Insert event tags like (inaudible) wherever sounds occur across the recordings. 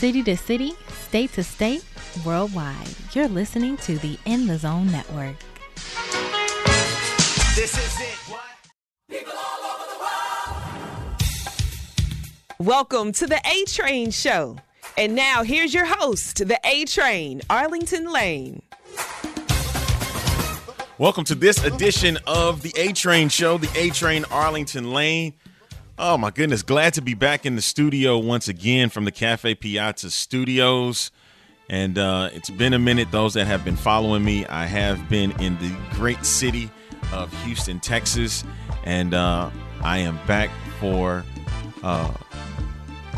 City to city, state to state, worldwide. You're listening to the In the Zone Network. This is it. What? People all over the world. Welcome to the A Train Show. And now here's your host, the A Train, Arlington Lane. Welcome to this edition of the A Train Show, the A Train Arlington Lane. Oh my goodness, glad to be back in the studio once again from the Cafe Piazza studios. And uh, it's been a minute. Those that have been following me, I have been in the great city of Houston, Texas, and uh, I am back for uh,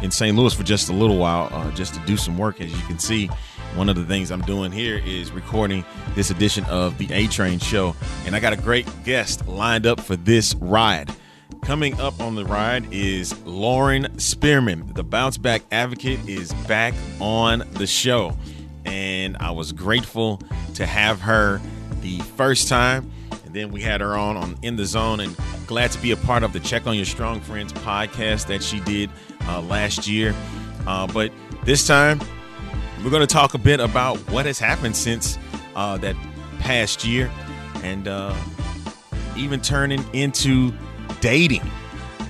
in St. Louis for just a little while, uh, just to do some work. As you can see, one of the things I'm doing here is recording this edition of the A Train Show, and I got a great guest lined up for this ride. Coming up on the ride is Lauren Spearman. The bounce back advocate is back on the show. And I was grateful to have her the first time. And then we had her on on In the Zone and glad to be a part of the Check on Your Strong Friends podcast that she did uh, last year. Uh, but this time, we're going to talk a bit about what has happened since uh, that past year and uh, even turning into dating.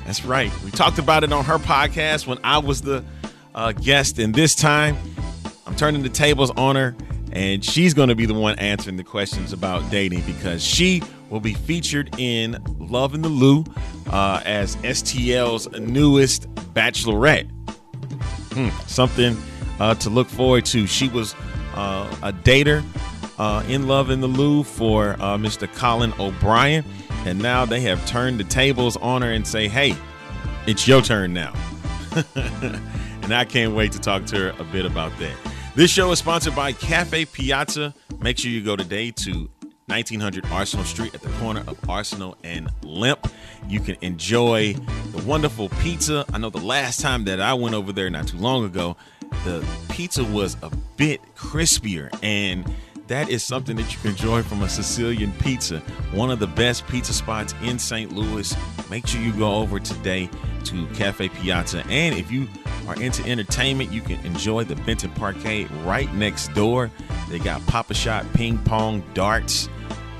That's right. We talked about it on her podcast when I was the uh, guest, and this time I'm turning the tables on her, and she's going to be the one answering the questions about dating because she will be featured in Love in the Lou uh, as STL's newest bachelorette. Hmm, something uh, to look forward to. She was uh, a dater uh, in Love in the Lou for uh, Mr. Colin O'Brien. And now they have turned the tables on her and say, hey, it's your turn now. (laughs) and I can't wait to talk to her a bit about that. This show is sponsored by Cafe Piazza. Make sure you go today to 1900 Arsenal Street at the corner of Arsenal and Lemp. You can enjoy the wonderful pizza. I know the last time that I went over there not too long ago, the pizza was a bit crispier and that is something that you can enjoy from a Sicilian pizza, one of the best pizza spots in St. Louis. Make sure you go over today to Cafe Piazza. And if you are into entertainment, you can enjoy the Benton Parkade right next door. They got Pop-A-Shot, ping pong, darts,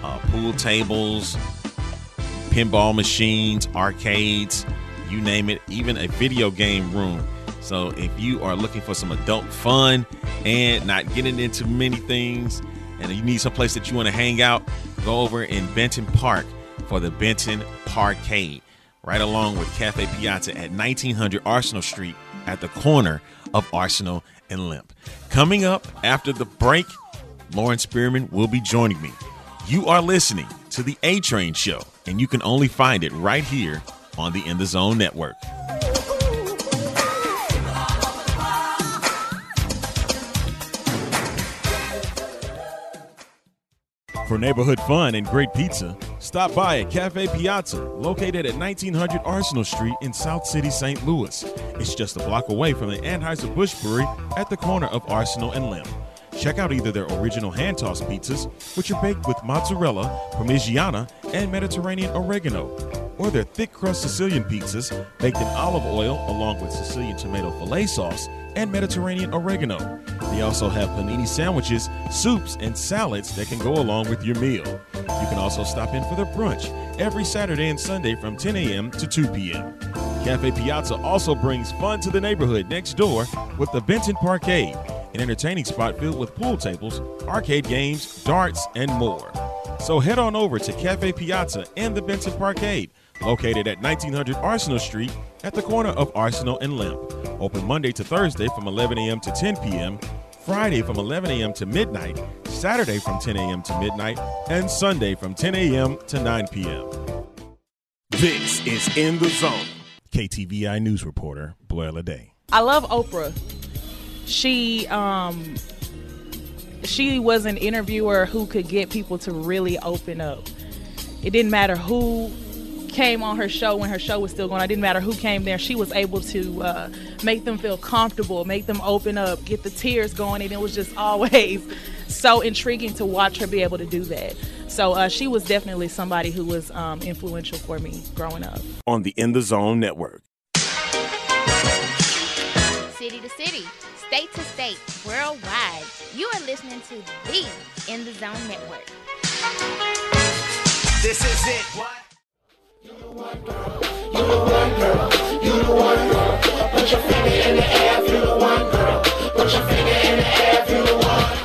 uh, pool tables, pinball machines, arcades, you name it, even a video game room. So if you are looking for some adult fun and not getting into many things, and you need some place that you want to hang out, go over in Benton Park for the Benton Parkade, right along with Cafe Piazza at 1900 Arsenal Street at the corner of Arsenal and Lemp. Coming up after the break, Lauren Spearman will be joining me. You are listening to the A Train Show, and you can only find it right here on the In the Zone Network. For neighborhood fun and great pizza, stop by at Cafe Piazza, located at 1900 Arsenal Street in South City, St. Louis. It's just a block away from the Anheuser-Busch Brewery at the corner of Arsenal and Lemp. Check out either their original hand-tossed pizzas, which are baked with mozzarella, parmigiana, and Mediterranean oregano, or their thick crust Sicilian pizzas baked in olive oil along with Sicilian tomato filet sauce and Mediterranean oregano. They also have panini sandwiches, soups, and salads that can go along with your meal. You can also stop in for their brunch every Saturday and Sunday from 10 a.m. to 2 p.m. Cafe Piazza also brings fun to the neighborhood next door with the Benton Parkade, an entertaining spot filled with pool tables, arcade games, darts, and more. So head on over to Cafe Piazza and the Benton Parkade, located at 1900 Arsenal Street at the corner of Arsenal and Lemp. Open Monday to Thursday from 11 a.m. to 10 p.m., Friday from 11 a.m. to midnight, Saturday from 10 a.m. to midnight, and Sunday from 10 a.m. to 9 p.m. This is In the Zone. KTVI News reporter Blair Lede. I love Oprah. She um she was an interviewer who could get people to really open up. It didn't matter who came on her show when her show was still going. It didn't matter who came there. She was able to uh, make them feel comfortable, make them open up, get the tears going, and it was just (laughs) always so intriguing to watch her be able to do that. So uh, she was definitely somebody who was um, influential for me growing up. On the In the Zone Network. city to city, state to state, worldwide. You are listening to the In the Zone Network. This is it. What?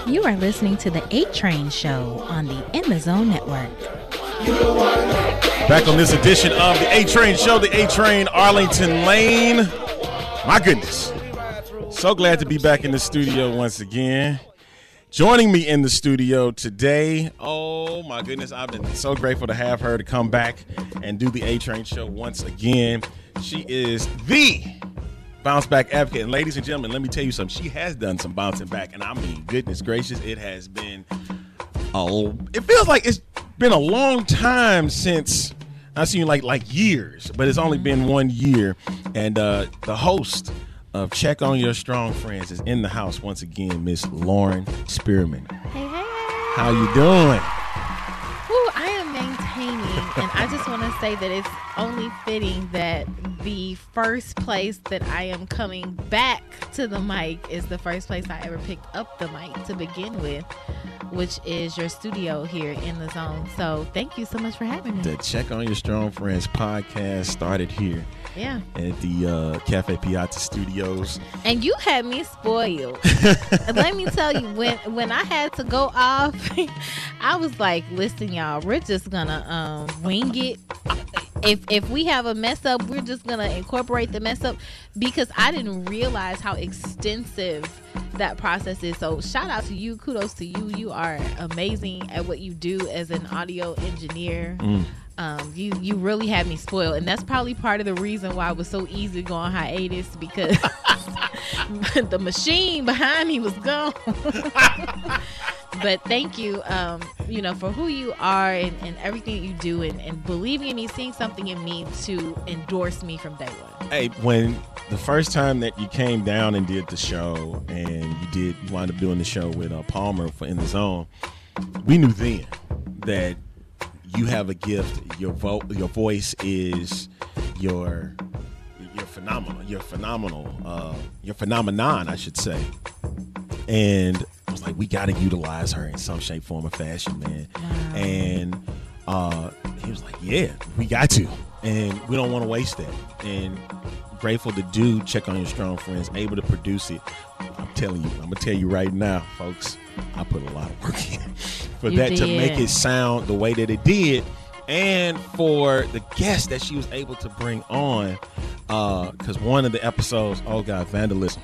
You are listening to the A Train Show on the In the Zone Network. Back on this edition of the A Train Show, the A Train Arlington Lane. My goodness. So glad to be back in the studio once again. Joining me in the studio today, oh my goodness, I've been so grateful to have her to come back and do the A Train Show once again. She is the bounce back advocate. And ladies and gentlemen, let me tell you something. She has done some bouncing back, and I mean, goodness gracious, it has been oh, it feels like it's been a long time since I've seen like like years, but it's only been one year. And uh, the host of Check on Your Strong Friends is in the house once again, Miss Lauren Spearman. Hey, hey. How you doing? Ooh, I am maintaining, and I just want to say that it's only fitting that the first place that I am coming back to the mic is the first place I ever picked up the mic to begin with, which is your studio here in the zone. So thank you so much for having me. The Check on Your Strong Friends podcast started here Yeah, at the uh, Cafe Piazza Studios. and you had me spoiled. (laughs) Let me tell you, when when I had to go off, (laughs) I was like, "Listen, y'all, we're just gonna um, wing it." If if we have a mess up, we're just gonna incorporate the mess up because I didn't realize how extensive that process is. So shout out to you, kudos to you. You are amazing at what you do as an audio engineer. Um, you you really had me spoiled, and that's probably part of the reason why it was so easy to go on hiatus because (laughs) (laughs) the machine behind me was gone. (laughs) but thank you, um, you know, for who you are and, and everything that you do, and, and believing in me, seeing something in me to endorse me from day one. Hey, when the first time that you came down and did the show, and you did, you wind up doing the show with uh, Palmer for In the Zone, we knew then that you have a gift. Your vo- your voice is your you're phenomenal. You're phenomenal. Uh, you're phenomenon, I should say. And was like, we got to utilize her in some shape, form, or fashion, man. And uh, he was like, yeah, we got to, and we don't want to waste that. And grateful to do check on your strong friends, able to produce it. I'm telling you, I'm gonna tell you right now, folks. I put a lot of work in (laughs) for You that to make it sound the way that it did, and for the guest that she was able to bring on. Because one of the episodes, oh god, vandalism.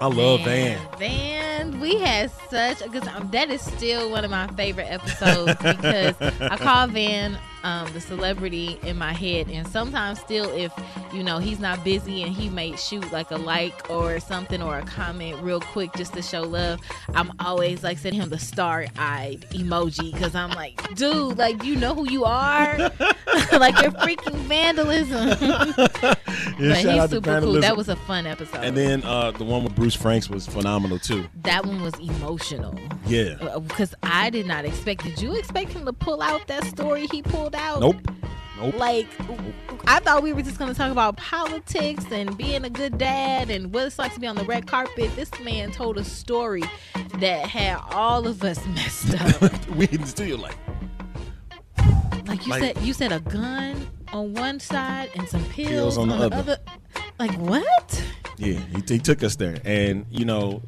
I love Van. Van, we had such because um, that is still one of my favorite episodes because I call Van um, the celebrity in my head, and sometimes still, if you know he's not busy and he may shoot like a like or something or a comment real quick just to show love, I'm always like sending him the star-eyed emoji because I'm like, dude, like you know who you are, (laughs) like you're freaking vandalism. (laughs) Yeah, but he's super cool. That was a fun episode. And then uh, the one with Bruce Franks was phenomenal too. that one was emotional. Yeah. because I did not expect. Did you expect him to pull out that story he pulled out? Nope. Nope. Like, I thought we were just going to talk about politics and being a good dad and what it's like to be on the red carpet. This man told a story that had all of us messed up. (laughs) we in the studio like, like you Like- said, you said a gun on one side and some pills, Pills on the other. Like what? yeah, he, he took us there, and you know,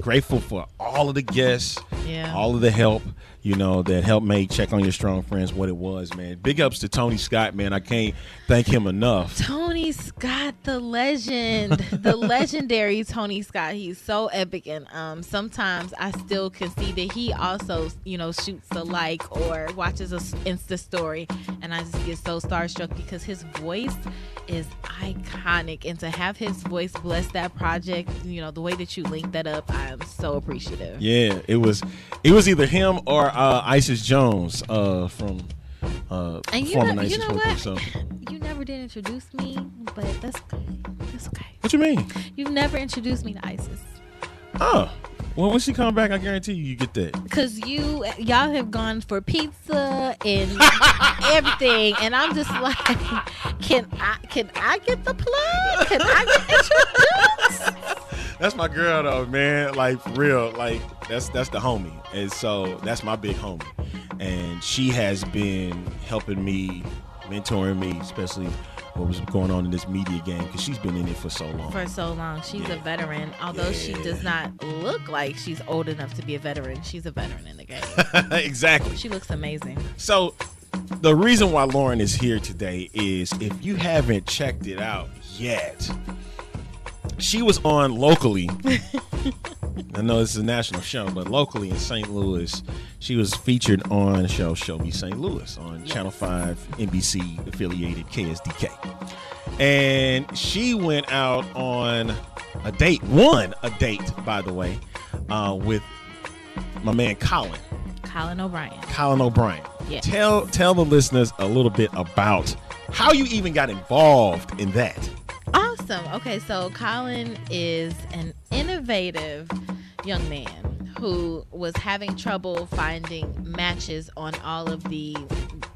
grateful for all of the guests, Yeah. all of the help, you know, that helped make check on your strong friends what it was, man. Big ups to Tony Scott, man. I can't thank him enough. Tony Scott, the legend, the (laughs) legendary Tony Scott. He's so epic, and um, sometimes I still can see that he also, you know, shoots a like or watches a s- Insta story, and I just get so starstruck because his voice is iconic, and to have his voice bless that project, you know, the way that you link that up, I am so appreciative. Yeah, it was, it was either him or uh, Isis Jones uh, from uh, And you know, you know what? So, You never did introduce me, but that's okay. That's okay. what you mean? You've never introduced me to ISIS. Oh, well, when she come back, I guarantee you, you get that. Cause you y'all have gone for pizza and (laughs) everything, and I'm just like, can I can I get the plug? Can I get introduced? that's my girl though, man. Like for real, like that's that's the homie, and so that's my big homie, and she has been helping me, mentoring me, especially what was going on in this media game because she's been in it for so long. For so long, she's a veteran. Although she does not look like she's old enough to be a veteran, she's a veteran in the game. (laughs) exactly. She looks amazing. So the reason why Lauren is here today is if you haven't checked it out yet, she was on locally. (laughs) I know this is a national show, but locally in St. Louis, she was featured on the show Show Me St. Louis on Channel 5 NBC affiliated KSDK. And she went out on a date, one a date, by the way, uh, with my man Colin. Colin O'Brien. Colin O'Brien. Yes. Tell tell the listeners a little bit about how you even got involved in that. Awesome. Okay, so Colin is an innovative young man who was having trouble finding matches on all of the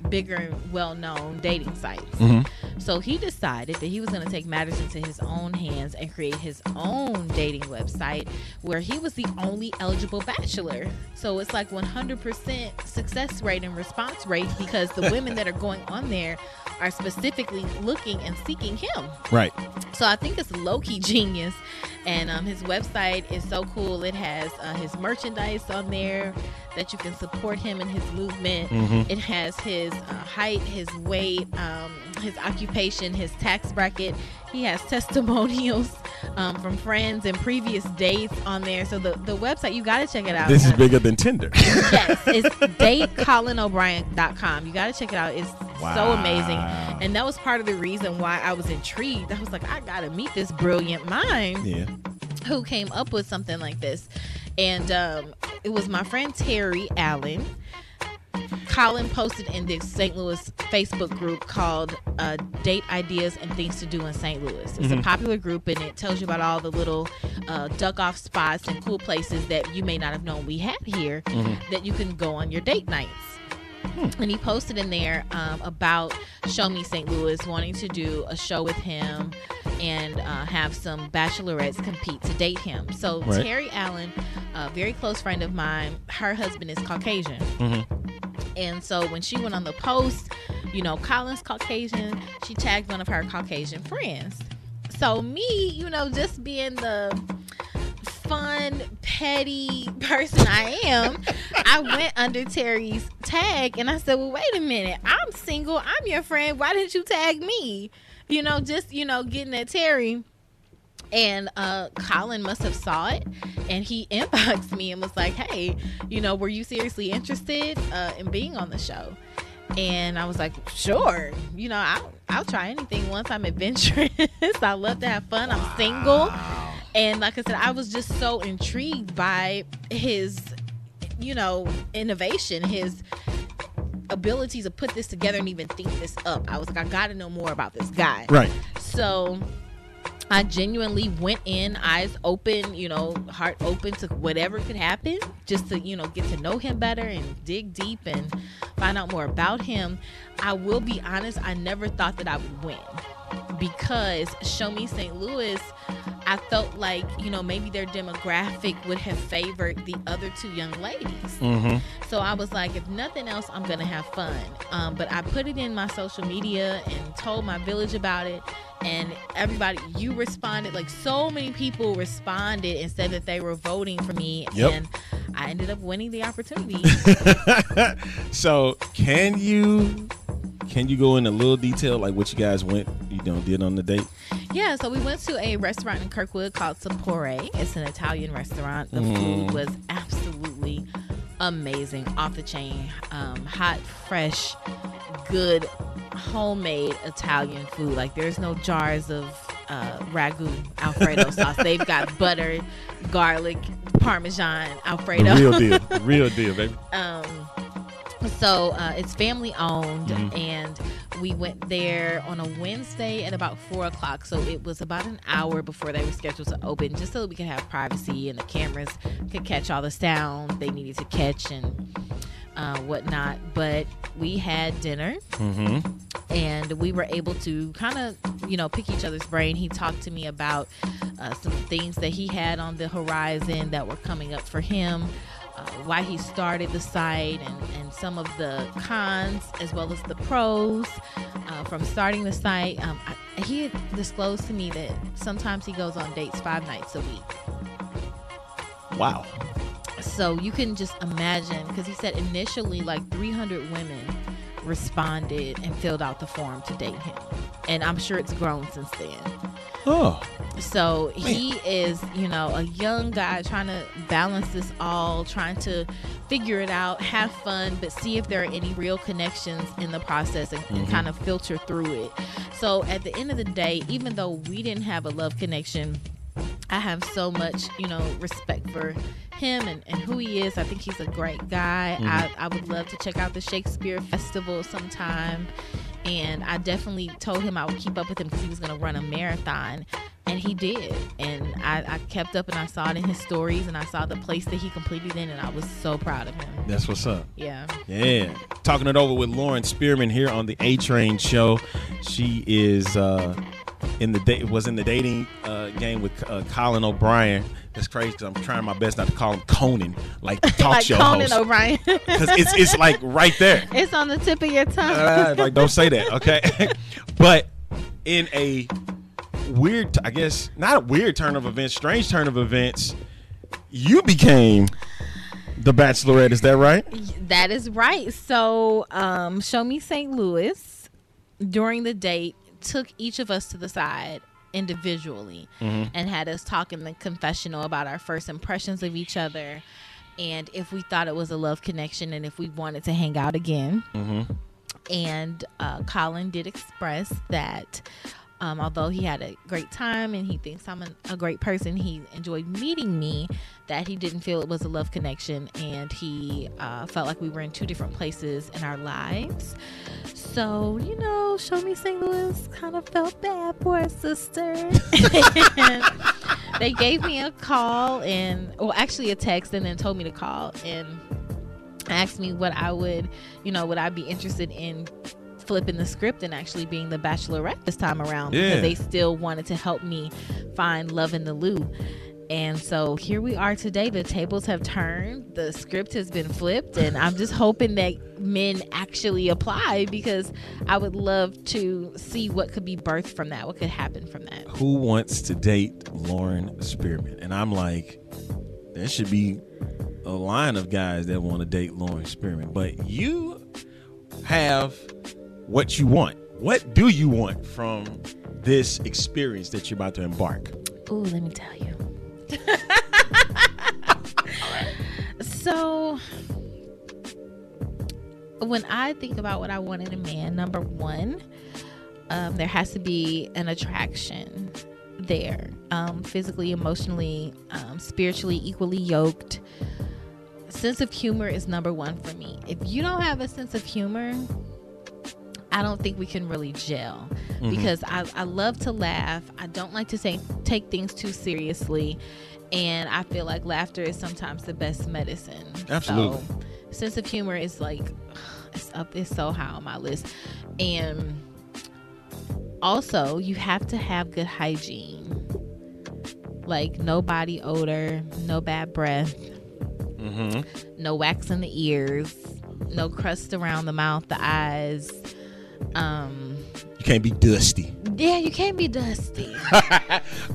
bigger well-known dating sites. Mm-hmm. So he decided that he was going to take matters into his own hands and create his own dating website where he was the only eligible bachelor. So it's like 100% success rate and response rate because the (laughs) women that are going on there are specifically looking and seeking him. Right. So I think it's low key (laughs) genius, and um, his website is so cool. It has uh, his merchandise on there that you can support him in his movement. It has his uh, height, his weight, um, his occupation, his tax bracket. He has (laughs) testimonials um, from friends and previous dates on there. So the, the website you got to check it out. This is Uh, bigger than Tinder. (laughs) yes, it's (laughs) datecolinobrien.com. You got to check it out. It's so amazing. And that was part of the reason why I was intrigued. I was like, I got to meet this brilliant mind yeah. who came up with something like this. And um, it was my friend Terry Allen. Colin posted in this St. Louis Facebook group called uh, Date Ideas and Things to Do in St. Louis. It's a popular group and it tells you about all the little uh, duck off spots and cool places that you may not have known we had here that you can go on your date nights. And he posted in there um, about Show Me St. Louis wanting to do a show with him and uh, have some bachelorettes compete to date him. So Right. Terry Allen, a very close friend of mine, her husband is Caucasian. And so when she went on the post, you know, Colin's Caucasian, she tagged one of her Caucasian friends. So me, you know, just being the fun, petty (laughs) person I am, I went under Terry's tag and I said, Well, wait a minute, I'm single, I'm your friend. Why didn't you tag me? You know, just, you know, getting at Terry. And uh, Colin must have saw it, and he (laughs) inboxed me and was like, "Hey, you know, were you seriously interested uh, in being on the show?" And I was like, "Sure, you know, I'll, I'll try anything once I'm (laughs) adventurous. I love to have fun. I'm single, and like I said, I was just so intrigued by his, you know, innovation, his ability to put this together and even think this up. I was like, I got to know more about this guy. Right. So I genuinely went in, eyes open, you know, heart open to whatever could happen, just to, you know, get to know him better and dig deep and find out more about him. I will be honest, I never thought that I would win because Show Me St. Louis, I felt like, you know, maybe their demographic would have favored the other two young ladies. Mm-hmm. So I was like, if nothing else, I'm gonna have fun. Um, but I put it in my social media and told my village about it, and everybody, you responded. Like so many people responded and said that they were voting for me, Yep. and I ended up winning the opportunity. (laughs) so can you can you go in a little detail like what you guys went you know did on the date? yeah, so we went to a restaurant in Kirkwood called Sapore. It's an Italian restaurant. The food was absolutely amazing, off the chain, um, hot, fresh, good, homemade Italian food. Like there's no jars of uh, ragu Alfredo sauce. They've got (laughs) butter, garlic, Parmesan Alfredo. The real deal. Real (laughs) deal, baby. Um, so uh, it's family owned, Mm-hmm. and we went there on a Wednesday at about four o'clock. So it was about an hour before they were scheduled to open, just so that we could have privacy and the cameras could catch all the sound they needed to catch. And uh, whatnot. But we had dinner Mm-hmm. and we were able to kind of you know pick each other's brain he talked to me about uh, some things that he had on the horizon that were coming up for him uh, why he started the site and, and some of the cons as well as the pros uh, from starting the site. Um, I, he had disclosed to me that sometimes he goes on dates five nights a week. Wow. so you can just imagine because he said initially like 300 women responded and filled out the form to date him. And i'm sure it's grown since then Oh. so he is you know a young guy trying to balance this all trying to figure it out have fun but see if there are any real connections in the process and, and mm-hmm. kind of filter through it so at the end of the day even though we didn't have a love connection I have so much, you know, respect for him and, and who he is. I think he's a great guy. Mm-hmm. I, I would love to check out the Shakespeare Festival sometime. And I definitely told him I would keep up with him because he was going to run a marathon. And he did. And I, I kept up and I saw it in his stories and I saw the place that he completed in. And I was so proud of him. That's what's up. Yeah. Yeah. Talking it over with Lauren Spearman here on the A Train Show. She is uh, in the date was in the dating uh, game with uh, Colin O'Brien. That's crazy because I'm trying my best not to call him Conan, like the talk like show Conan host, O'Brien. because it's it's like right there. (laughs) it's on the tip of your tongue. Uh, like don't say that, okay? (laughs) but in a weird, I guess not a weird turn of events, strange turn of events, you became the Bachelorette. Is that right? That is right. So, um, Show Me St. Louis during the date took each of us to the side individually and had us talk in the confessional about our first impressions of each other and if we thought it was a love connection and if we wanted to hang out again. And uh, Colin did express that um, although he had a great time and he thinks I'm a, a great person, he enjoyed meeting me, that he didn't feel it was a love connection and he uh, felt like we were in two different places in our lives. So, you know, Show Me St. Louis kind of felt bad for a sister. (laughs) They gave me a call and, well, actually a text and then told me to call and asked me what I would, you know, would I be interested in flipping the script and actually being the bachelorette this time around Yeah. because they still wanted to help me find love in the Lou. And so here we are today. The tables have turned, the script has been flipped, and I'm just hoping that men actually apply because I would love to see what could be birthed from that, what could happen from that. Who wants to date Lauren Spearman? And I'm like, there should be a line of guys that want to date Lauren Spearman. But you have what you want. What do you want from this experience that you're about to embark? Ooh, let me tell you. (laughs) So, when I think about what I want in a man, number one, um, there has to be an attraction there, um, physically, emotionally, um, spiritually, equally yoked. Sense of humor is number one for me. If you don't have a sense of humor, I don't think we can really gel because I, I love to laugh. I don't like to say, take things too seriously. And I feel like laughter is sometimes the best medicine. Absolutely. So, sense of humor is like, it's up, it's so high on my list. And also, you have to have good hygiene. Like, no body odor, no bad breath, Mm-hmm. no wax in the ears, no crust around the mouth, the eyes. Um, You can't be dusty. yeah, you can't be dusty. (laughs)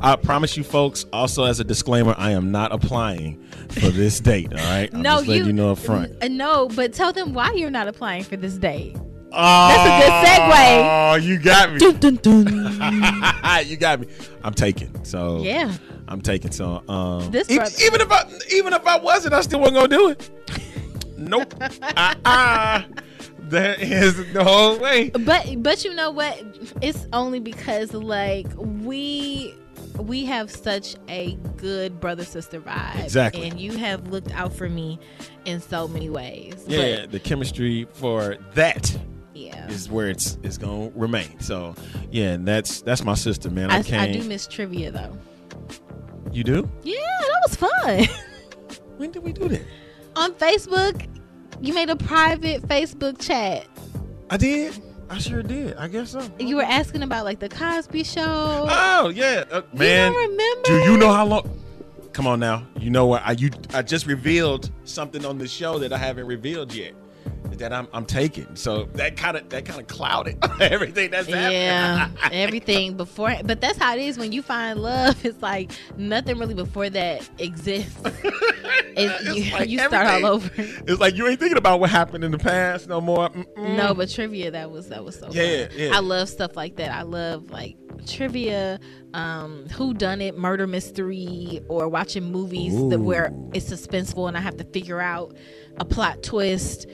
I promise you, folks. Also, as a disclaimer, I am not applying for this date. All right, I'm no, just letting you, you know up front. Uh, no, but tell them why you're not applying for this date. Oh, That's a good segue. Oh, you got me. Dun, dun, dun. (laughs) you got me. I'm taking. So yeah, I'm taking. So um, This e- even if I even if I wasn't, I still wasn't gonna do it. Nope. (laughs) uh-uh. There is no way. but but you know what? It's only because like we we have such a good brother sister vibe. Exactly. and you have looked out for me in so many ways. Yeah, the chemistry for that yeah. is where it's it's gonna remain. So yeah, and that's that's my sister, man. I, I, I do miss trivia though. you do? Yeah, that was fun. (laughs) When did we do that? on Facebook, You made a private Facebook chat. I did. I sure did. I guess so. You were asking about like the Cosby Show. Oh yeah, uh, man. Remember? Do you know how long? Come on now. You know what? I you I just revealed something on the show that I haven't revealed yet. That I'm I'm taking. So that kind of that kind of clouded (laughs) everything that's happening. Yeah, (laughs) everything before, but that's how it is when you find love. It's like nothing really before that exists. (laughs) You like you start all over. It's like you ain't thinking about what happened in the past no more. Mm-mm. No, but trivia that was that was so. Yeah, fun. yeah. I love stuff like that. I love like trivia, um, who done it, murder mystery, or watching movies that where it's suspenseful and I have to figure out a plot twist.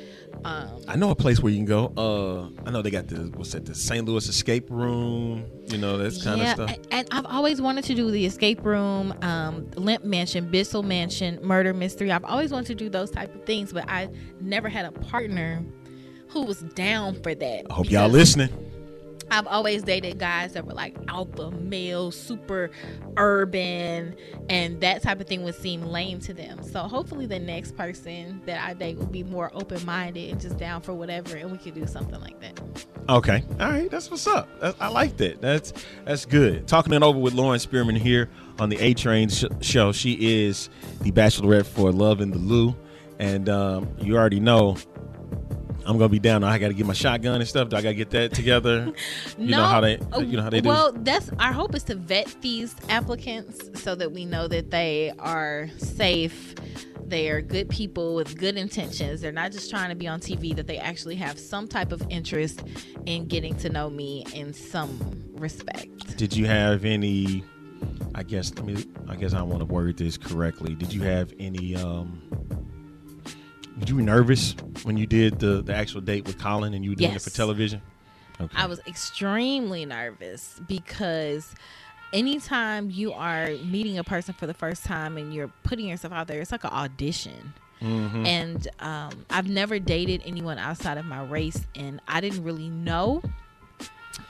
Um, I know a place where you can go. Uh, I know they got the what's that? The St. Louis Escape Room. You know, that's kind yeah, of stuff. and I've always wanted to do the escape room, um, Lemp Mansion, Bissell Mansion, murder mystery. I've always wanted to do those type of things, but I never had a partner who was down for that. I hope y'all listening. I've always dated guys that were like alpha male, super urban, and that type of thing would seem lame to them. So hopefully the next person that I date will be more open minded and just down for whatever, and we could do something like that. Okay. All right. That's what's up. I like that. That's that's good. Talking it over with Lauren Spearman here on the A Train sh- show. She is the bachelorette for Love in the Lou, and um, you already know. I'm gonna be down. I got to get my shotgun and stuff. Do I got to get that together? (laughs) You know how they, you know how they do. Well, that's our hope is to vet these applicants so that we know that they are safe. They are good people with good intentions. They're not just trying to be on TV. That they actually have some type of interest in getting to know me in some respect. Did you have any? I guess. Let me. I guess I want to word this correctly. Did you have any? um you nervous when you did the the actual date with Colin and you were doing it for television? Okay. I was extremely nervous because anytime you are meeting a person for the first time and you're putting yourself out there, it's like an audition. Mm-hmm. And um, I've never dated anyone outside of my race, and I didn't really know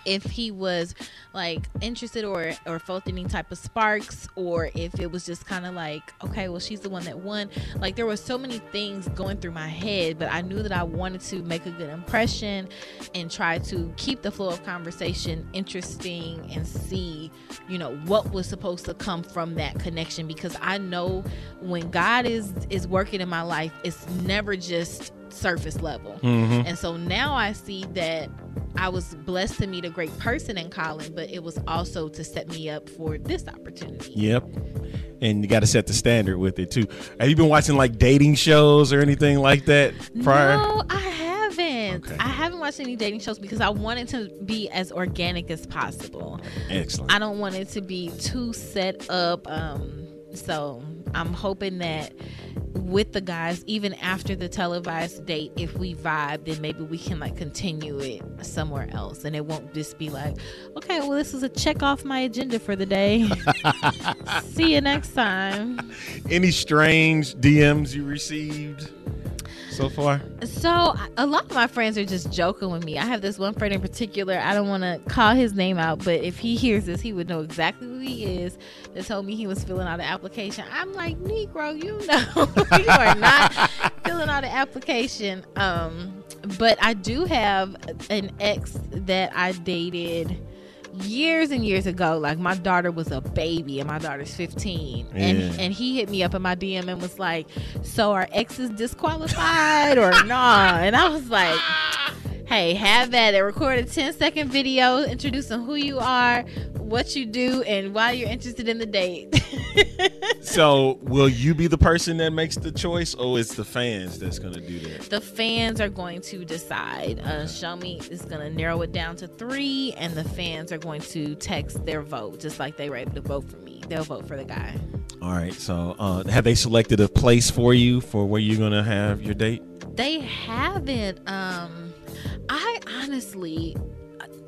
if he was like interested or or felt any type of sparks or if it was just kind of like okay well she's the one that won. Like there were so many things going through my head but i knew that i wanted to make a good impression and try to keep the flow of conversation interesting and see you know what was supposed to come from that connection because i know when god is is working in my life it's never just surface level and so now i see that I was blessed to meet a great person in Colin, but it was also to set me up for this opportunity. Yep. And you got to set the standard with it too. Have you been watching like dating shows or anything like that prior? No, I haven't. Okay. I haven't watched any dating shows because I wanted to be as organic as possible. Excellent. I don't want it to be too set up. Um, so I'm hoping that with the guys, even after the televised date, if we vibe, then maybe we can like continue it somewhere else, and it won't just be like, okay, well, this is a check off my agenda for the day. (laughs) See you next time. Any strange DMs you received so far? So a lot of my friends are just joking with me. I have this one friend in particular. I don't want to call his name out, but if he hears this, he would know exactly who he is. That told me he was filling out an application. I'm like, Negro, you (laughs) know, you are not (laughs) filling out an application. Um, but I do have an ex that I dated years and years ago like my daughter was a baby and my daughter's 15 and Yeah. and he hit me up in my dm and was like so are exes disqualified or (laughs) nah and i was like hey have at it. Record a 10 second video introducing who you are what you do and why you're interested in the date (laughs) So, will you be the person that makes the choice, or it's the fans that's going to do that? the fans are going to decide uh, show me is going to narrow it down to three and the fans are going to text their vote just like they were able to vote for me they'll vote for the guy All right. So, uh, have they selected a place for you for where you're going to have your date? They haven't. Um, I honestly,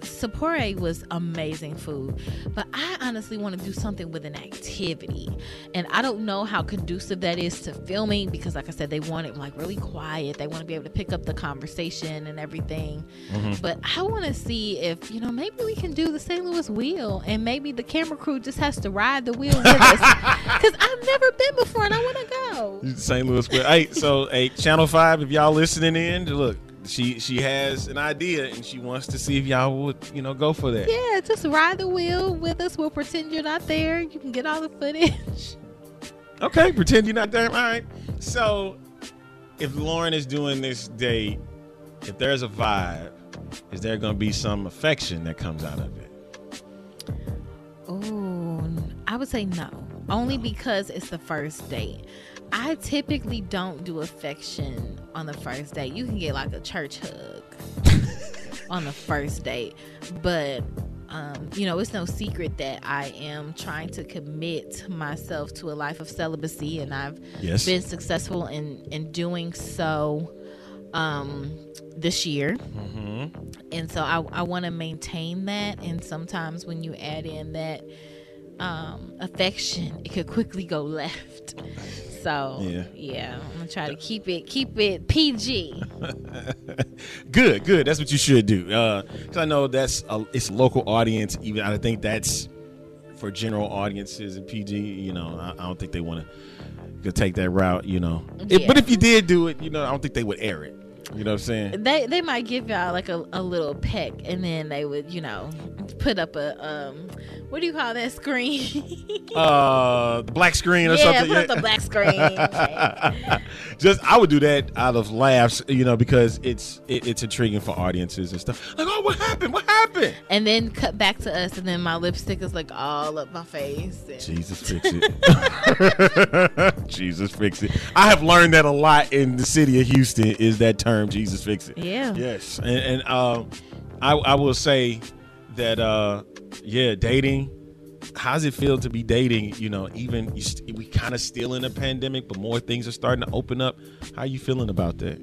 Sapore was amazing food, but I honestly want to do something with an activity, and I don't know how conducive that is to filming because, like I said, they want it like really quiet. They want to be able to pick up the conversation and everything. Mm-hmm. But I want to see if you know maybe we can do the St. Louis wheel, and maybe the camera crew just has to ride the wheel with us (laughs) because I've never been before and I want to go. St. Louis Square. hey, so hey, Channel Five, if y'all listening in, look, she she has an idea and she wants to see if y'all would, you know, go for that. Yeah, just ride the wheel with us. We'll pretend you're not there. You can get all the footage. Okay, pretend you're not there. All right. So, if Lauren is doing this date, if there's a vibe, is there going to be some affection that comes out of it? Oh, I would say no. Only because it's the first date. I typically don't do affection on the first date. You can get like a church hug (laughs) on the first date, but um, you know, it's no secret that I am trying to commit myself to a life of celibacy, and I've Yes. been successful in in doing so um, this year. And so I, I want to maintain that. And sometimes when you add in that um, affection, it could quickly go left. So Yeah. yeah, I'm gonna try to keep it keep it PG. (laughs) Good, good. That's what you should do. Because I know that's a, it's a local audience. Even I think that's for general audiences and PG. You know, I, I don't think they want to go take that route. You know, If- Yeah. but if you did do it, you know, I don't think they would air it. You know what I'm saying? They they might give y'all like a, a little peck, and then they would you know put up a um what do you call that screen? (laughs) Uh, the black screen or something. yeah, something. put up the black screen. (laughs) Just I would do that out of laughs, you know, because it's it, it's intriguing for audiences and stuff. Like, oh, what happened? What happened? and then cut back to us, and then my lipstick is like all up my face. and- Jesus fix it. (laughs) Jesus fix it. I have learned that a lot in the city of Houston is that term Jesus fix it. Yeah. Yes. And, and um I I will say that uh yeah, dating how's it feel to be dating, you know, even you st- we kind of still in a pandemic, but more things are starting to open up. How are you feeling about that?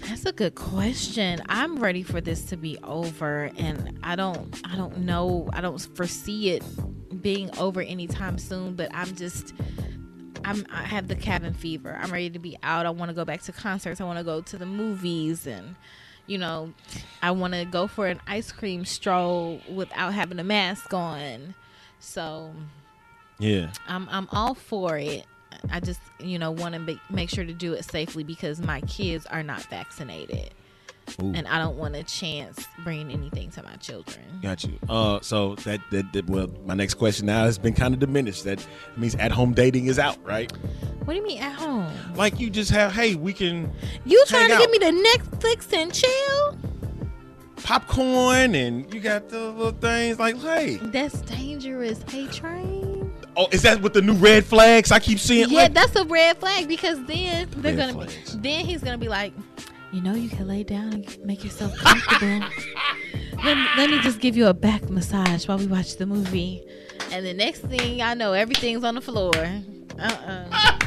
(sighs) That's a good question. I'm ready for this to be over and I don't I don't know, I don't foresee it being over anytime soon, but I'm just I'm I have the cabin fever. I'm ready to be out. I want to go back to concerts. I want to go to the movies and you know, I want to go for an ice cream stroll without having a mask on. So, Yeah. I'm I'm all for it. I just you know want to make make sure to do it safely because my kids are not vaccinated, Ooh. and I don't want a chance bringing anything to my children. Got you. Uh, so that, that that well, my next question now has been kind of diminished. That means at home dating is out, right? What do you mean at home? Like you just have, hey, we can You trying to Hang give me the Netflix and chill? popcorn and you got the little things like, hey, That's dangerous. Hey, train. oh, is that with the new red flags I keep seeing? Yeah, Like, that's a red flag because then they're gonna. flags. Be, then he's gonna be like, you know, you can lay down and make yourself comfortable. let, me, let me just give you a back massage while we watch the movie, and the next thing I know, everything's on the floor. Uh uh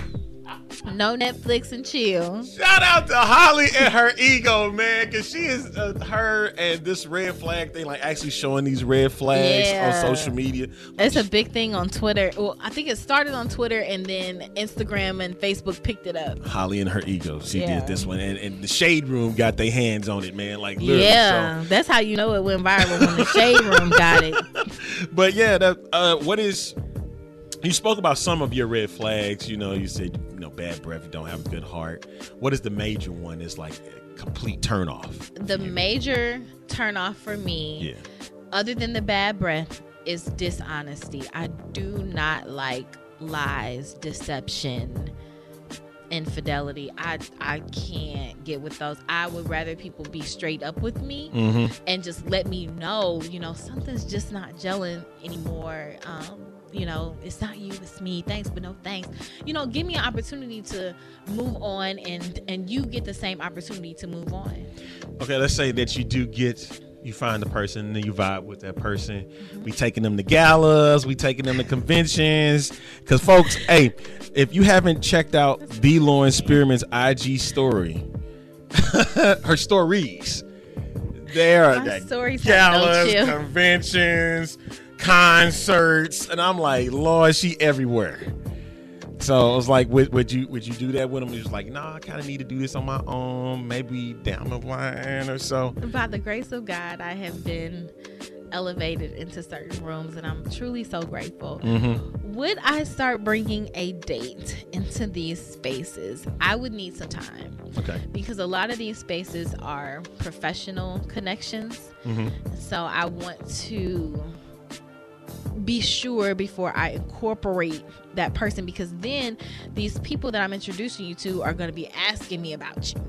No Netflix and chill. Shout out to Holly and her ego, man, because she is uh, her and this red flag thing, like actually showing these red flags Yeah. on social media. It's a big thing on Twitter. Well, I think it started on Twitter and then Instagram and Facebook picked it up. Holly and her ego, she Yeah. did this one, and, and the shade room got their hands on it, man. Like literally. Yeah, that's how you know it went viral when the shade room got it. (laughs) But yeah, that uh, what is? You spoke about some of your red flags. You know, you said you know bad breath, you don't have a good heart. What is the major one? That's like a complete turn off. The major turn off for me, Yeah. other than the bad breath, is dishonesty. I do not like lies, deception, infidelity. I I can't get with those. I would rather people be straight up with me Mm-hmm. and just let me know, you know, something's just not gelling anymore. Um, you know, it's not you, it's me. Thanks, but no thanks. You know, give me an opportunity to move on, and and you get the same opportunity to move on. Okay, let's say that you do get you find the person and you vibe with that person. We taking them to galas, we taking them to conventions. Cause folks, hey, if you haven't checked out the Lauren Spearman's IG story, (laughs) her stories, there are My stories have no galas, conventions, concerts, and I'm like, Lord, she everywhere. So I was like, would, would you would you do that with him? He was like, Nah, I kind of need to do this on my own, maybe down the line or so. By the grace of God, I have been elevated into certain rooms, and I'm truly so grateful. Mm-hmm. Would I start bringing a date into these spaces? I would need some time Okay. because a lot of these spaces are professional connections. Mm-hmm. So I want to be sure before I incorporate that person because then these people that I'm introducing you to are going to be asking me about you.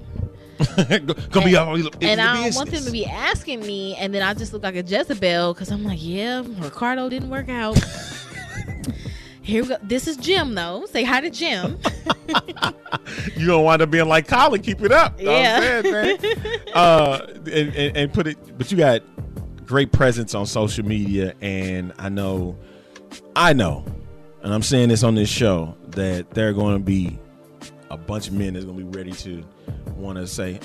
(laughs) Gonna be all in and I don't want them to be asking me, and then I just look like a Jezebel because I'm like, yeah, Ricardo didn't work out. (laughs) Here we go. This is Jim, though. Say hi to Jim. (laughs) you don't wind up being like Colin. Keep it up. Know what I'm Yeah. saying, man? uh, and, and, and put it. But you got great presence on social media, and I know, I know, and I'm saying this on this show that there are going to be a bunch of men that's going to be ready to want to say,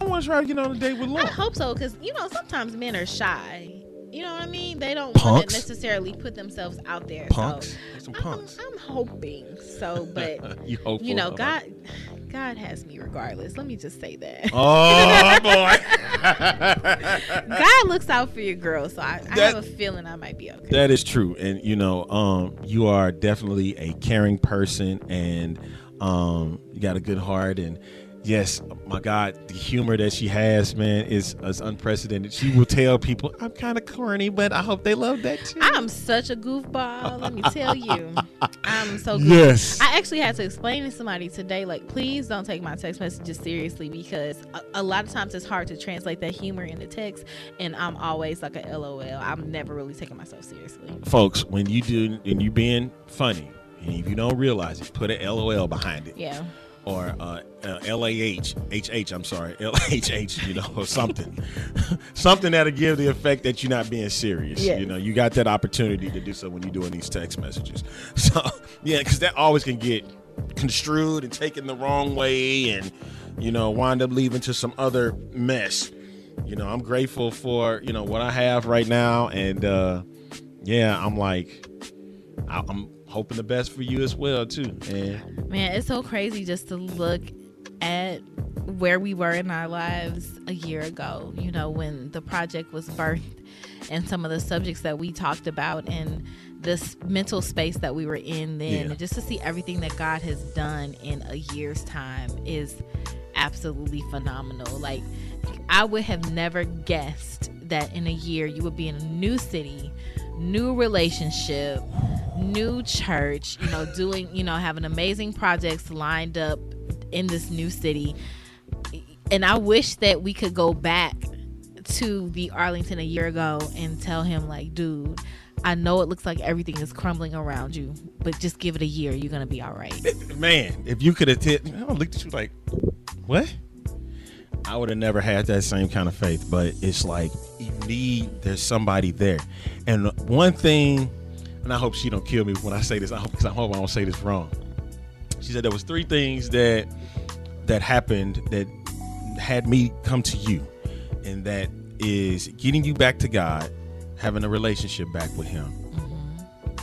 I want to try to get on a date with I hope so because you know sometimes men are shy. You know what I mean? They don't want to necessarily put themselves out there. Punks, So some I'm. I'm hoping so, but (laughs) you you know, God, God has me regardless. Let me just say that. (laughs) Oh boy. (laughs) (laughs) God looks out for your girl, so I, I have a feeling I might be okay. That is true, and you know, um, you are definitely a caring person, and um, you got a good heart, and yes, my God, the humor that she has, man, is, is unprecedented. She will tell people, "I'm kind of corny, but I hope they love that too." I'm such a goofball. Let me tell you, (laughs) I'm so. Goofy. yes, I actually had to explain to somebody today, like, please don't take my text messages seriously because a, a lot of times it's hard to translate that humor into text, and I'm always like a LOL. I'm never really taking myself seriously. folks, when you do, and you being funny, and if you don't realize it, put a LOL behind it. Yeah. Or uh, uh, LAH, HH, I'm sorry, (laughs) LHH, you know, or something. (laughs) something that'll give the effect that you're not being serious. Yes. You know, you got that opportunity to do so when you're doing these text messages. (laughs) So, yeah, because that always can get construed and taken the wrong way and, you know, wind up leading to some other mess. You know, I'm grateful for, you know, what I have right now. And, uh, yeah, I'm like, I- I'm hoping the best for you as well, too. And, Man, it's so crazy just to look at where we were in our lives a year ago, you know, when the project was birthed and some of the subjects that we talked about and this mental space that we were in then. Yeah. And just to see everything that God has done in a year's time is absolutely phenomenal. Like, I would have never guessed that in a year you would be in a new city, new relationship, new church, you know, doing, you know, having amazing projects lined up in this new city. And I wish that we could go back to the Arlington a year ago and tell him, like, dude, I know it looks like everything is crumbling around you, but just give it a year. You're going to be all right. man, if you could have, t- I I looked at you like, what? I would have never had that same kind of faith, but it's like you need there's somebody there, and one thing, and I hope she don't kill me when I say this. I hope because I hope I don't say this wrong. She said there was three things that that happened that had me come to you, and that is getting you back to God, having a relationship back with Him, mm-hmm.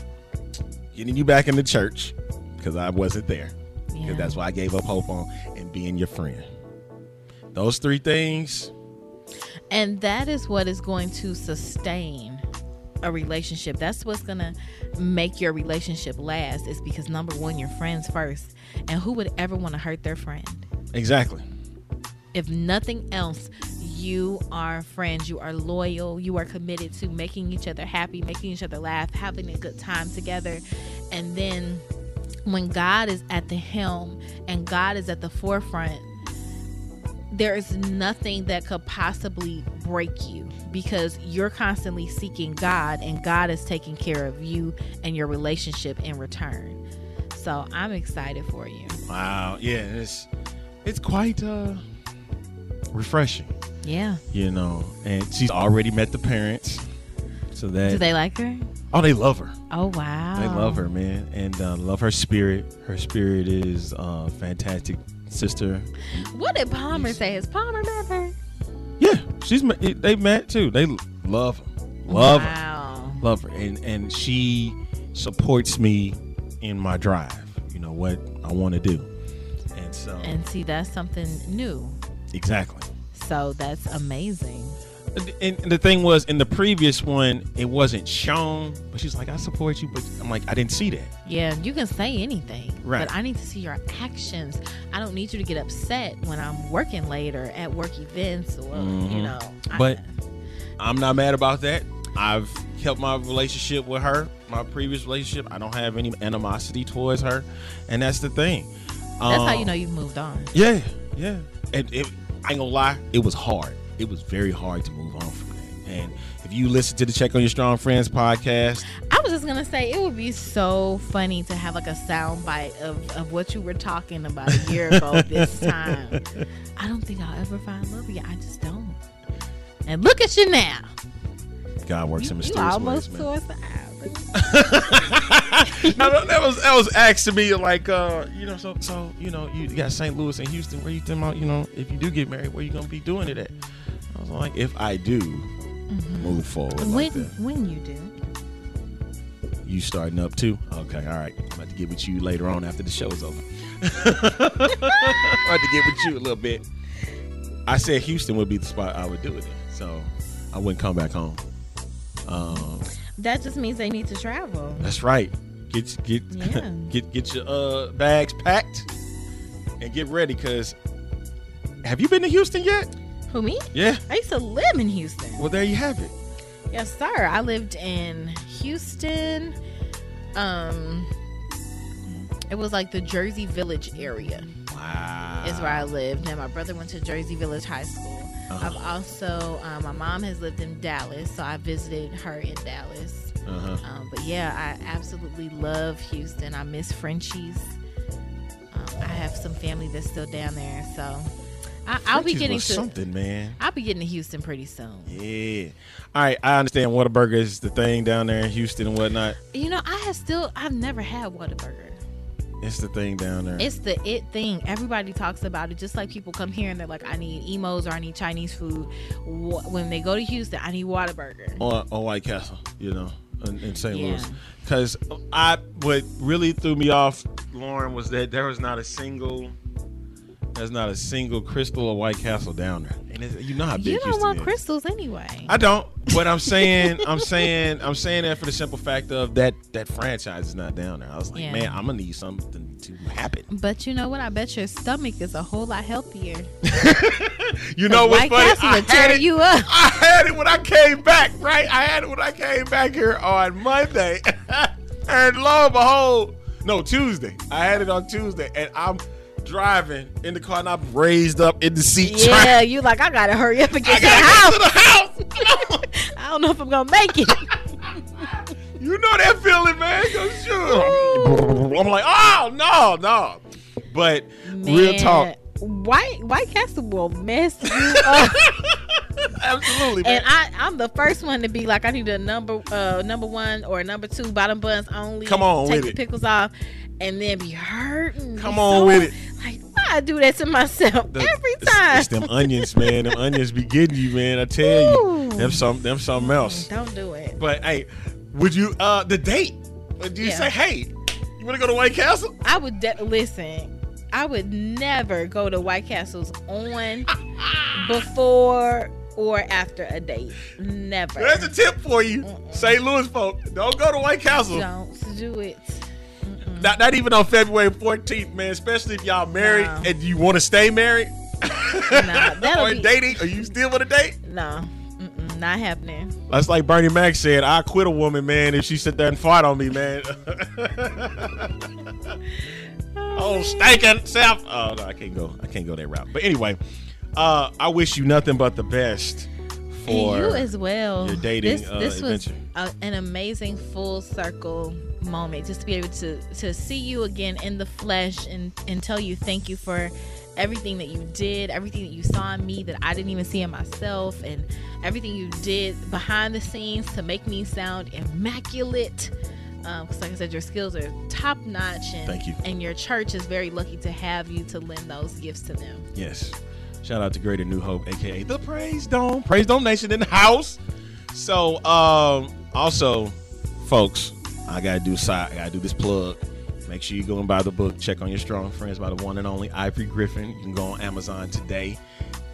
getting you back in the church because I wasn't there because Yeah. that's why I gave up hope on and being your friend. Those three things, And that is what is going to sustain a relationship. That's what's going to make your relationship last is because number 1 you're friends first. And who would ever want to hurt their friend? exactly. If nothing else, you are friends, you are loyal, you are committed to making each other happy, making each other laugh, having a good time together. And then when God is at the helm and God is at the forefront, there is nothing that could possibly break you because you're constantly seeking God and God is taking care of you and your relationship in return. So I'm excited for you. Wow. Yeah, it's it's quite uh refreshing, Yeah. you know. And she's already met the parents, so that Do they like her? oh, they love her. Oh wow. They love her, man, and uh, love her spirit. Her spirit is uh, fantastic, sister. What did Palmer say? Is Palmer met her? Yeah, she's they met too. They love her, love her, love her, and and she supports me in my drive. You know what I want to do, and so And see, that's something new. exactly. So that's amazing. And the thing was, in the previous one, it wasn't shown, but she's like, "I support you," but I'm like, I didn't see that. Yeah, you can say anything, Right. but I need to see your actions. I don't need you to get upset when I'm working later at work events or Mhm. you know. But I'm not mad about that. I've kept my relationship with her, my previous relationship. I don't have any animosity towards her, and that's the thing. that's how Um, you know you've moved on. Yeah, yeah. And it, I ain't gonna lie, it was hard. It was very hard to move on from that. And if you listen to the Check on Your Strong Friends podcast, I was just gonna say it would be so funny to have like a sound bite of, of what you were talking about a year ago this (laughs) time. I don't think I'll ever find love again. I just don't. And look at you now. God works in You, you mysterious almost ways, man. towards the aisle. no, no, that was that was asking me like, uh, you know, so so you know, you got St. Louis and Houston. Where you think about, you know, if you do get married, where you gonna be doing it at? I like, if I do move forward, When like when you do. you starting up too? Okay, all right. I'm about to get with you later on after the show is over. (laughs) I'm about to get with you a little bit. I said Houston would be the spot I would do it in, so I wouldn't come back home. Um, That just means they need to travel. That's right. Get get Yeah. (laughs) get get your uh, bags packed and get ready. Cause have you been to Houston yet? Who me? Yeah. I used to live in Houston. Well, there you have it. Yes, sir. I lived in Houston. Um, it was like the Jersey Village area Wow. is where I lived, and my brother went to Jersey Village High School. Uh-huh. I've also, um, my mom has lived in Dallas, so I visited her in Dallas. Uh-huh. Um, but yeah, I absolutely love Houston. I miss Frenchy's. Um, I have some family that's still down there, so I, I'll be getting to. something, man. I'll be getting to Houston pretty soon. Yeah. All right. I understand Whataburger is the thing down there in Houston and whatnot. You know, I have still, I've never had Whataburger. It's the thing down there. It's the it thing. Everybody talks about it. Just like people come here and they're like, I need Imo's or I need Chinese food. When they go to Houston, I need Whataburger. Or, on White Castle, you know, in, in St. Yeah. Louis. Because I what really threw me off, Lauren, was that there was not a single, there's not a single Krystal or White Castle down there. And it's, you know how big You don't want is. Krystals anyway. I don't. But I'm saying, I'm saying, I'm saying that for the simple fact of that that franchise is not down there. I was like, Yeah. man, I'm gonna need something to happen. but you know what? I bet your stomach is a whole lot healthier. (laughs) You know what's White funny? Castle I had, it, you up. I had it when I came back, right? I had it when I came back here on Monday. (laughs) and lo and behold, no, Tuesday. I had it on Tuesday. And I'm driving in the car and I'm raised up in the seat. trying Yeah, you like I gotta hurry up and get to the get to the house. (laughs) I don't know if I'm gonna make it. (laughs) You know that feeling, man. 'Cause shoot. I'm like, oh no, no. But real talk, White White Castle will mess you up. (laughs) absolutely, man. And I, I'm the first one to be like, I need a number, uh, number one or number two bottom buns only. Come on take the pickles off, and then be hurting. Come on so- with it. Like why I do that to myself The- every it's- time. It's, them onions, man. Them onions be getting you, man. I tell Ooh. you, them some, them something else. Don't do it. But hey, would you uh the date? Would you Yeah. say, hey, you want to go to White Castle? I would de- listen. I would never go to White Castles on, (laughs) before, or after a date. Never. There's a tip for you, St. Louis folk. Don't go to White Castle. Don't do it. Not, not even on February 14th, man. Especially if y'all married No. and you want to stay married. Nah, that'll (laughs) or be- dating. Are you still want a date? No, Mm-mm, not happening. That's like Bernie Mac said. I quit a woman, man, if she sit there and fart on me, man. (laughs) oh, stinking self. Oh no, I can't go. I can't go that route. But anyway, uh, I wish you nothing but the best for and you as well. your dating, This, uh, this was a, an amazing full circle moment, just to be able to to see you again in the flesh and and tell you thank you for everything that you did, everything that you saw in me that I didn't even see in myself, and everything you did behind the scenes to make me sound immaculate. Because, like I said, your skills are top notch, and Thank you. And your church is very lucky to have you to lend those gifts to them. Yes. Shout out to Greater New Hope, aka the Praise Dome, Praise Dome Nation in the house. So, um, also, folks, I gotta do side, I gotta do this plug. Make sure you go and buy the book. Check on your strong friends by the one and only Ivory Griffin. You can go on Amazon today.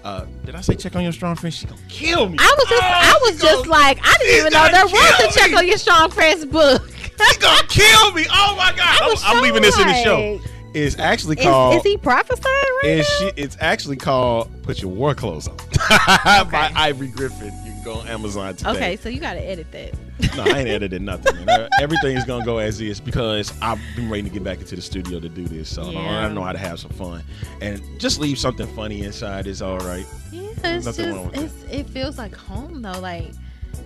Uh, did I say check on your strong friends? She gonna kill me. I was just, Oh, I was just gonna- like, I didn't even know there was a check on your strong friends book. She gonna kill me. Oh my god! (laughs) I'm, was I'm so leaving this in the show. It's actually called. is he prophesying right It's, now? she, it's actually called "Put Your War Clothes On" (laughs) by Ivory Griffin. You can go on Amazon today. Okay, so you got to edit that. No, I ain't edited nothing. Man. (laughs) Uh, Everything is gonna go as is because I've been waiting to get back into the studio to do this. So I Yeah. know how to have some fun and just leave something funny inside is all right. Yeah, it's Nothing wrong just it's, it feels like home though. Like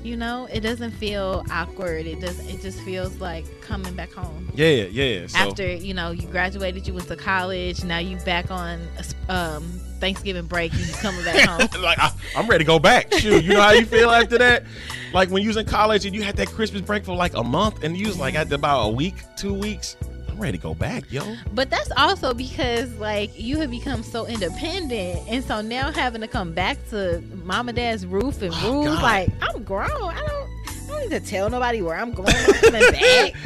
you know, it doesn't feel awkward. It does. It just feels like coming back home. Yeah, yeah. So, After you know you graduated, you went to college. Now you back on um, Thanksgiving break. You coming back (laughs) home. (laughs) like I, I'm ready to go back. Shoot, you know how you feel after that? Like when you was in college and you had that Christmas break for like a month, and you was like at about a week, two weeks. Ready to go back, yo. But that's also because like you have become so independent, and so now having to come back to mom and dad's roof and Oh, rules, God. like I'm grown. I don't. I don't need to tell nobody where I'm going. I'm coming back. (laughs)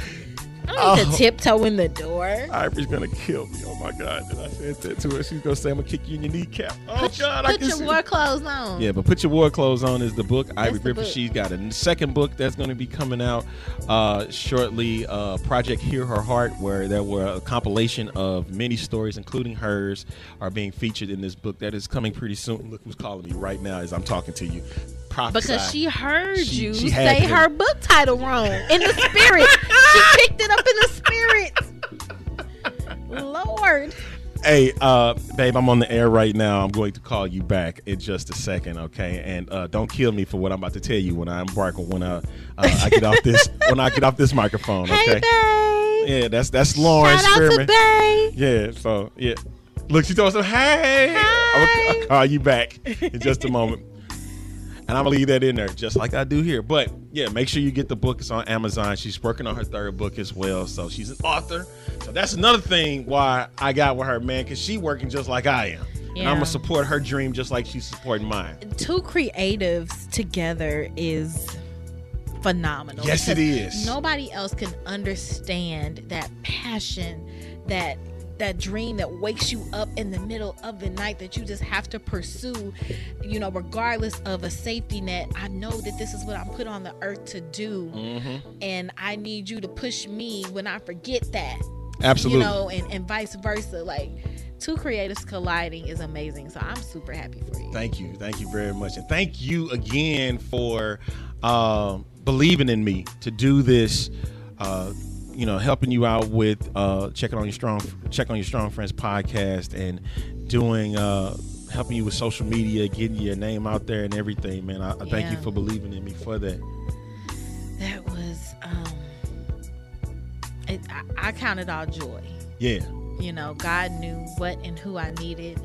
I need Oh. to tiptoe in the door. Ivory's gonna kill me. Oh my god! Did I said that to her? She's gonna say I'm gonna kick you in your kneecap. Oh Put, god! I put can your see. war clothes on. Yeah, but put your war clothes on is the book. Ivory the Griffin. book. She's got a second book that's going to be coming out uh, shortly. Uh, Project Hear Her Heart, where there were a compilation of many stories, including hers, are being featured in this book that is coming pretty soon. Look who's calling me right now as I'm talking to you. Prophesy. Because she heard She- you she say to. her book title wrong in the spirit. she (laughs) picked it up in the spirit. Lord. Hey, uh, babe, I'm on the air right now. I'm going to call you back in just a second, okay? And uh, don't kill me for what I'm about to tell you when I embark when I, uh, I get off this (laughs) when I get off this microphone, okay? Hey, babe. Yeah, that's that's Lauren Shout out to Spearman. Yeah, so yeah. Look, she told us, hey, I'm Hi. gonna call you back in just a moment. (laughs) And I'm gonna leave that in there just like I do here. But yeah, make sure you get the book. It's on Amazon. She's working on her third book as well. So she's an author. So that's another thing why I got with her, man, because she working just like I am. And I'm gonna support her dream just like she's supporting mine. Two creatives together is phenomenal. Yes, it is. Nobody else can understand that passion, that that dream that wakes you up in the middle of the night that you just have to pursue, you know, regardless of a safety net. I know that this is what I'm put on the earth to do, Mm-hmm. and I need you to push me when I forget that. Absolutely. You know, and, and vice versa. Like two creatives colliding is amazing. So I'm super happy for you. Thank you. Thank you very much. And thank you again for um, believing in me to do this. Uh, you know, helping you out with uh, checking on your strong, check on your strong friends podcast, and doing, uh, helping you with social media, getting your name out there and everything. Man, I, I thank you for believing in me for that. That was um it, I, I counted all joy. Yeah, You know, God knew what and who I needed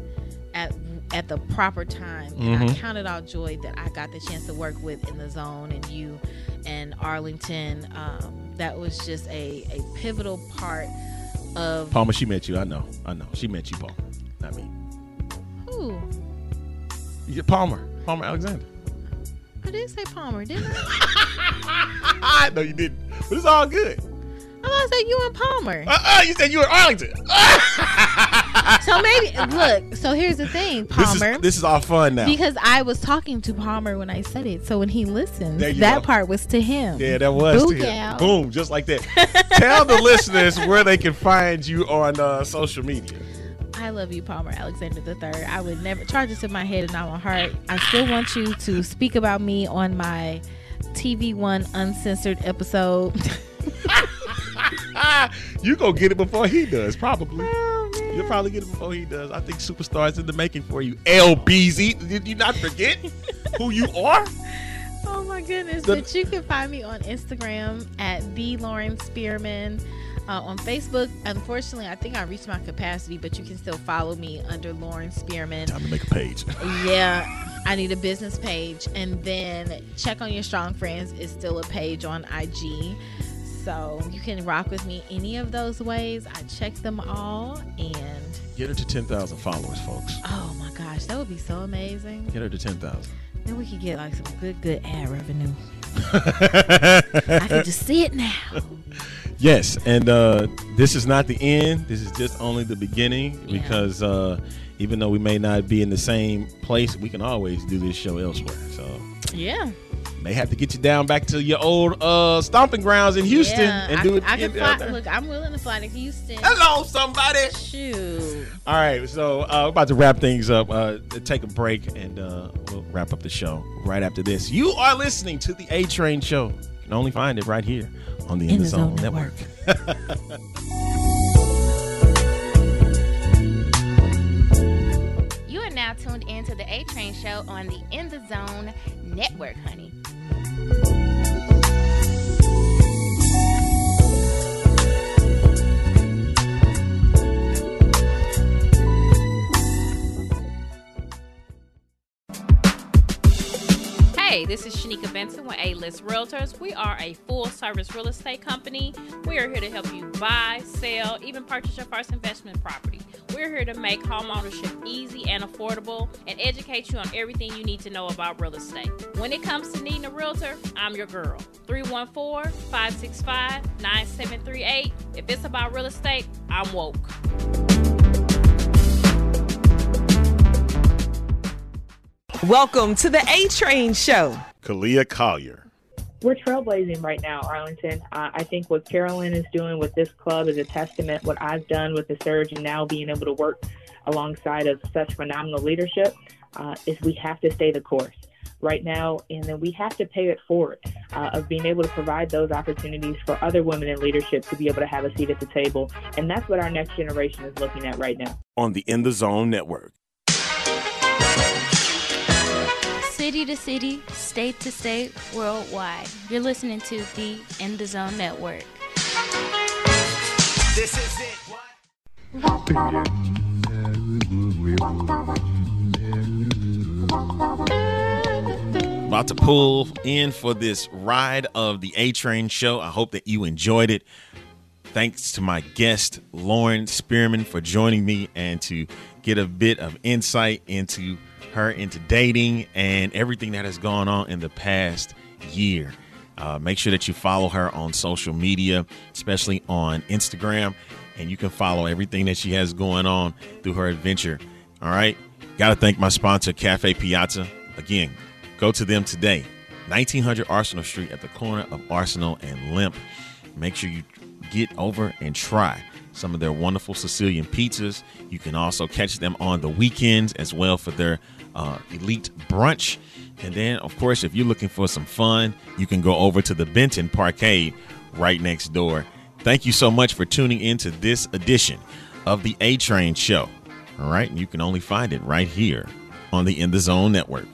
at at the proper time. And I Mhm. counted all joy that I got the chance to work with in the zone and you and Arlington. Um, that was just a, a pivotal part of Palmer, she met you. I know. I know. She met you, Palmer. Not me. who? Yeah, Palmer. Palmer Alexander. I did say Palmer, didn't I? (laughs) no, you didn't. But it's all good. I thought I said you and Palmer. Uh-uh, you said you were Arlington. (laughs) So maybe look. So here's the thing, This Palmer. is, this is all fun now. Because I was talking to Palmer when I said it. So when he listens, you that go. part was to him. yeah, that was to him. Boom, just like that. (laughs) Tell the listeners where they can find you on uh, social media. I love you, Palmer Alexander III. I would never charge this to my head and not my heart. I still want you to speak about me on my TV One uncensored episode. (laughs) (laughs) you gonna get it before he does, probably. Oh. You'll probably get it before he does. I think superstars in the making for you. LBZ. Did you not forget (laughs) who you are? Oh my goodness! The- but you can find me on Instagram at the Lauren Spearman. Uh, on Facebook, unfortunately, I think I reached my capacity, but you can still follow me under Lauren Spearman. Time to make a page. (laughs) Yeah, I need a business page. And then Check on Your Strong Friends is still a page on IG. So you can rock with me any of those ways. I check them all and Get her to 10,000 followers, folks. oh my gosh, that would be so amazing. Get her to 10,000. Then we could get like some good, good ad revenue. (laughs) I can just see it now. (laughs) Yes, and uh, this is not the end. This is just only the beginning Yeah. because uh, even though we may not be in the same place, we can always do this show elsewhere. So Yeah. May have to get you down back to your old uh, stomping grounds in Houston yeah. and I, do it I can fly, there. look, I'm willing to fly to Houston. Hello, somebody. Shoot. All right, so uh, we're about to wrap things up. Uh, take a break, and uh, we'll wrap up the show right after this. You are listening to the A Train Show. You can only find it right here on the In, the Zone, Network. You are now tuned in to the A Train Show on the In the Zone Network, honey. Hey, this is Shanika Benson with A List Realtors. We are a full service real estate company. We are here to help you buy, sell, even purchase your first investment property. We're here to make home ownership easy and affordable and educate you on everything you need to know about real estate. When it comes to needing a realtor, I'm your girl. 314 565 9738. If it's about real estate, I'm woke. Welcome to the A Train Show. Kalia Collier. we're trailblazing right now, Arlington. Uh, I think what Carolyn is doing with this club is a testament. What I've done with the Surge and now being able to work alongside of such phenomenal leadership uh, is we have to stay the course right now, and then we have to pay it forward uh, of being able to provide those opportunities for other women in leadership to be able to have a seat at the table, and that's what our next generation is looking at right now. On the In the Zone Network. City to city, state to state, worldwide. You're listening to the In the Zone Network. This is it. About to pull in for this ride of the A Train show. I hope that you enjoyed it. Thanks to my guest, Lauren Spearman, for joining me and to get a bit of insight into her into dating and everything that has gone on in the past year. Uh, make sure that you follow her on social media, especially on Instagram, and you can follow everything that she has going on through her adventure. All right. Got to thank my sponsor, Cafe Piazza. Again, go to them today. 1900 Arsenal Street at the corner of Arsenal and Lemp. Make sure you get over and try some of their wonderful Sicilian pizzas. You can also catch them on the weekends as well for their uh, elite brunch. And then, of course, if you're looking for some fun, you can go over to the Benton Parkade right next door. Thank you so much for tuning in to this edition of the A Train Show. All right, and you can only find it right here on the In the Zone Network.